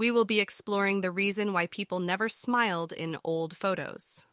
we will be exploring the reason why people never smiled in old photos.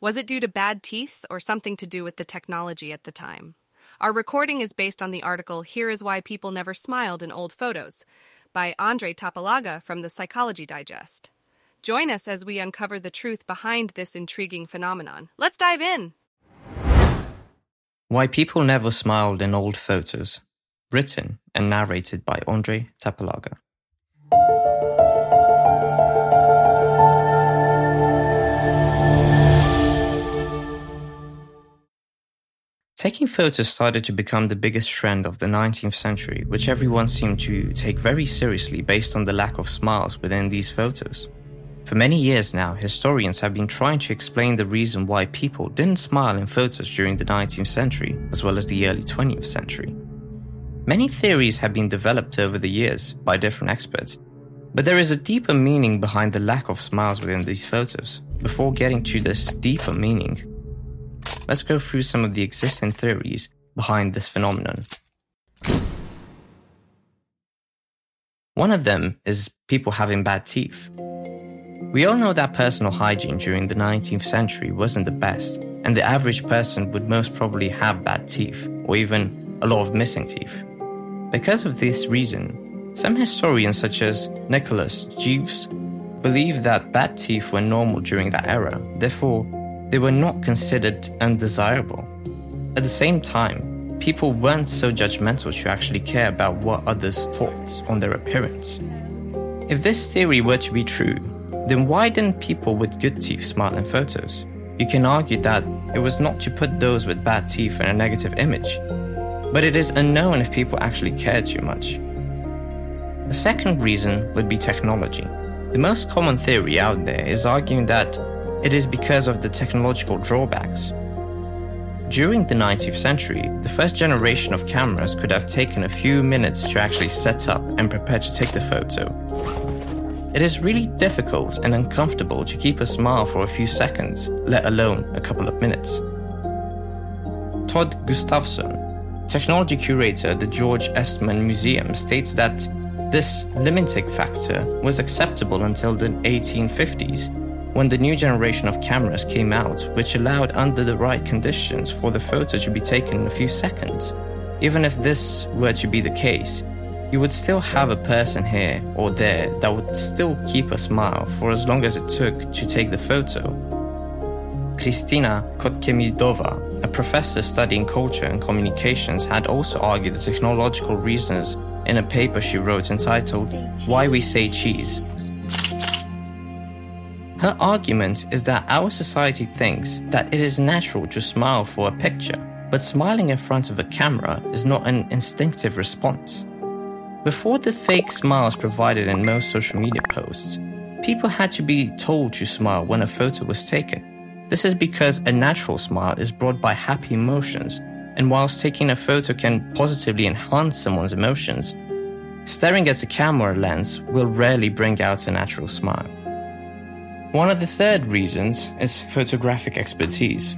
Was it due to bad teeth or something to do with the technology at the time? Our recording is based on the article Here is Why People Never Smiled in Old Photos by Andrei Tapalaga from the Psychology Digest. Join us as we uncover the truth behind this intriguing phenomenon. Let's dive in. Why People Never Smiled in Old Photos, written and narrated by Andrei Tapalaga. Taking photos started to become the biggest trend of the 19th century, which everyone seemed to take very seriously based on the lack of smiles within these photos. For many years now, historians have been trying to explain the reason why people didn't smile in photos during the 19th century, as well as the early 20th century. Many theories have been developed over the years by different experts, but there is a deeper meaning behind the lack of smiles within these photos. Before getting to this deeper meaning, let's go through some of the existing theories behind this phenomenon. One of them is people having bad teeth. We all know that personal hygiene during the 19th century wasn't the best, and the average person would most probably have bad teeth, or even a lot of missing teeth. Because of this reason, some historians such as Nicholas Jeeves believe that bad teeth were normal during that era, therefore they were not considered undesirable. At the same time, people weren't so judgmental to actually care about what others thought on their appearance. If this theory were to be true, then why didn't people with good teeth smile in photos? You can argue that it was not to put those with bad teeth in a negative image, but it is unknown if people actually cared too much. The second reason would be technology. The most common theory out there is arguing that it is because of the technological drawbacks. During the 19th century, the first generation of cameras could have taken a few minutes to actually set up and prepare to take the photo. It is really difficult and uncomfortable to keep a smile for a few seconds, let alone a couple of minutes. Todd Gustafson, technology curator at the George Eastman Museum, states that this limiting factor was acceptable until the 1850s when the new generation of cameras came out, which allowed, under the right conditions, for the photo to be taken in a few seconds. Even if this were to be the case, you would still have a person here or there that would still keep a smile for as long as it took to take the photo. Christina Kotchemidova, a professor studying culture and communications, had also argued the technological reasons in a paper she wrote entitled Why We Say Cheese, her argument is that our society thinks that it is natural to smile for a picture, but smiling in front of a camera is not an instinctive response. Before the fake smiles provided in most social media posts, people had to be told to smile when a photo was taken. This is because a natural smile is brought by happy emotions, and whilst taking a photo can positively enhance someone's emotions, staring at a camera lens will rarely bring out a natural smile. One of the third reasons is photographic expertise.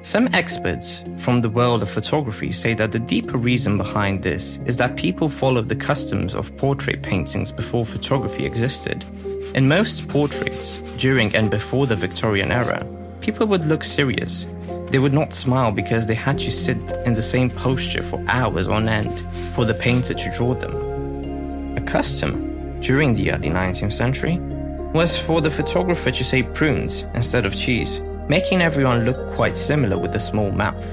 Some experts from the world of photography say that the deeper reason behind this is that people followed the customs of portrait paintings before photography existed. In most portraits, during and before the Victorian era, people would look serious. They would not smile because they had to sit in the same posture for hours on end for the painter to draw them. A custom during the early 19th century was for the photographer to say prunes instead of cheese, making everyone look quite similar with a small mouth.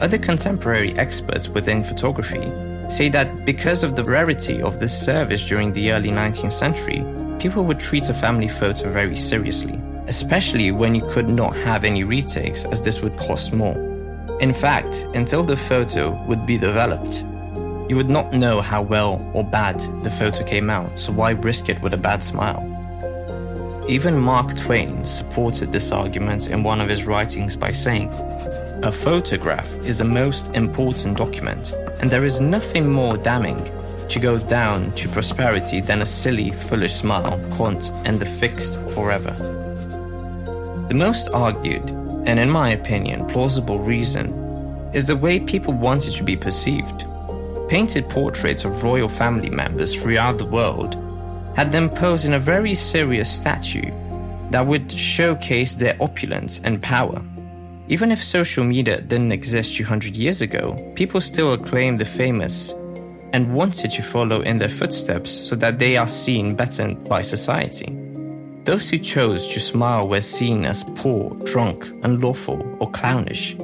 Other contemporary experts within photography say that because of the rarity of this service during the early 19th century, people would treat a family photo very seriously, especially when you could not have any retakes as this would cost more. In fact, until the photo would be developed, you would not know how well or bad the photo came out, so why risk it with a bad smile? Even Mark Twain supported this argument in one of his writings by saying, A photograph is the most important document, and there is nothing more damning to go down to prosperity than a silly, foolish smile, caught and fixed forever. The most argued, and in my opinion, plausible reason is the way people wanted to be perceived. Painted portraits of royal family members throughout the world had them pose in a very serious statue that would showcase their opulence and power. Even if social media didn't exist 200 years ago, people still acclaimed the famous and wanted to follow in their footsteps so that they are seen better by society. Those who chose to smile were seen as poor, drunk, unlawful, or clownish.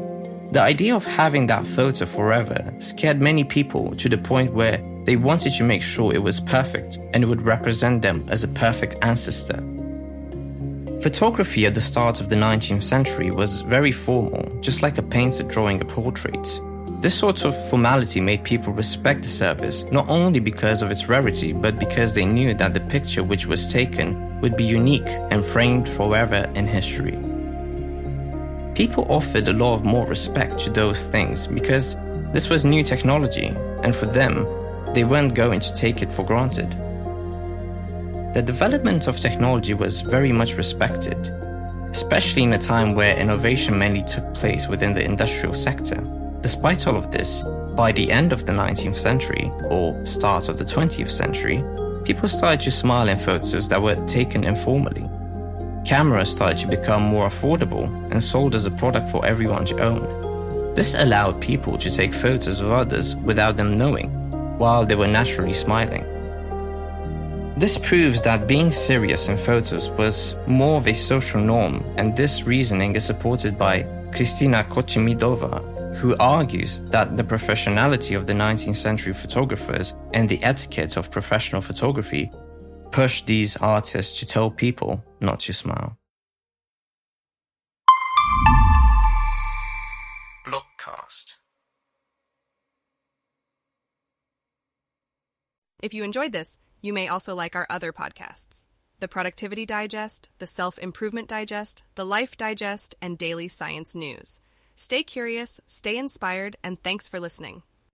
The idea of having that photo forever scared many people to the point where they wanted to make sure it was perfect and it would represent them as a perfect ancestor. Photography at the start of the 19th century was very formal, just like a painter drawing a portrait. This sort of formality made people respect the service not only because of its rarity, but because they knew that the picture which was taken would be unique and framed forever in history. People offered a lot more respect to those things because this was new technology, and for them, they weren't going to take it for granted. The development of technology was very much respected, especially in a time where innovation mainly took place within the industrial sector. Despite all of this, by the end of the 19th century, or start of the 20th century, people started to smile in photos that were taken informally. Cameras started to become more affordable and sold as a product for everyone to own. This allowed people to take photos of others without them knowing, while they were naturally smiling. This proves that being serious in photos was more of a social norm, and this reasoning is supported by Christina Kotchemidova, who argues that the professionality of the 19th century photographers and the etiquette of professional photography pushed these artists to tell people not to smile. If you enjoyed this, you may also like our other podcasts the Productivity Digest, the Self Improvement Digest, the Life Digest, and Daily Science News. Stay curious, stay inspired, and thanks for listening.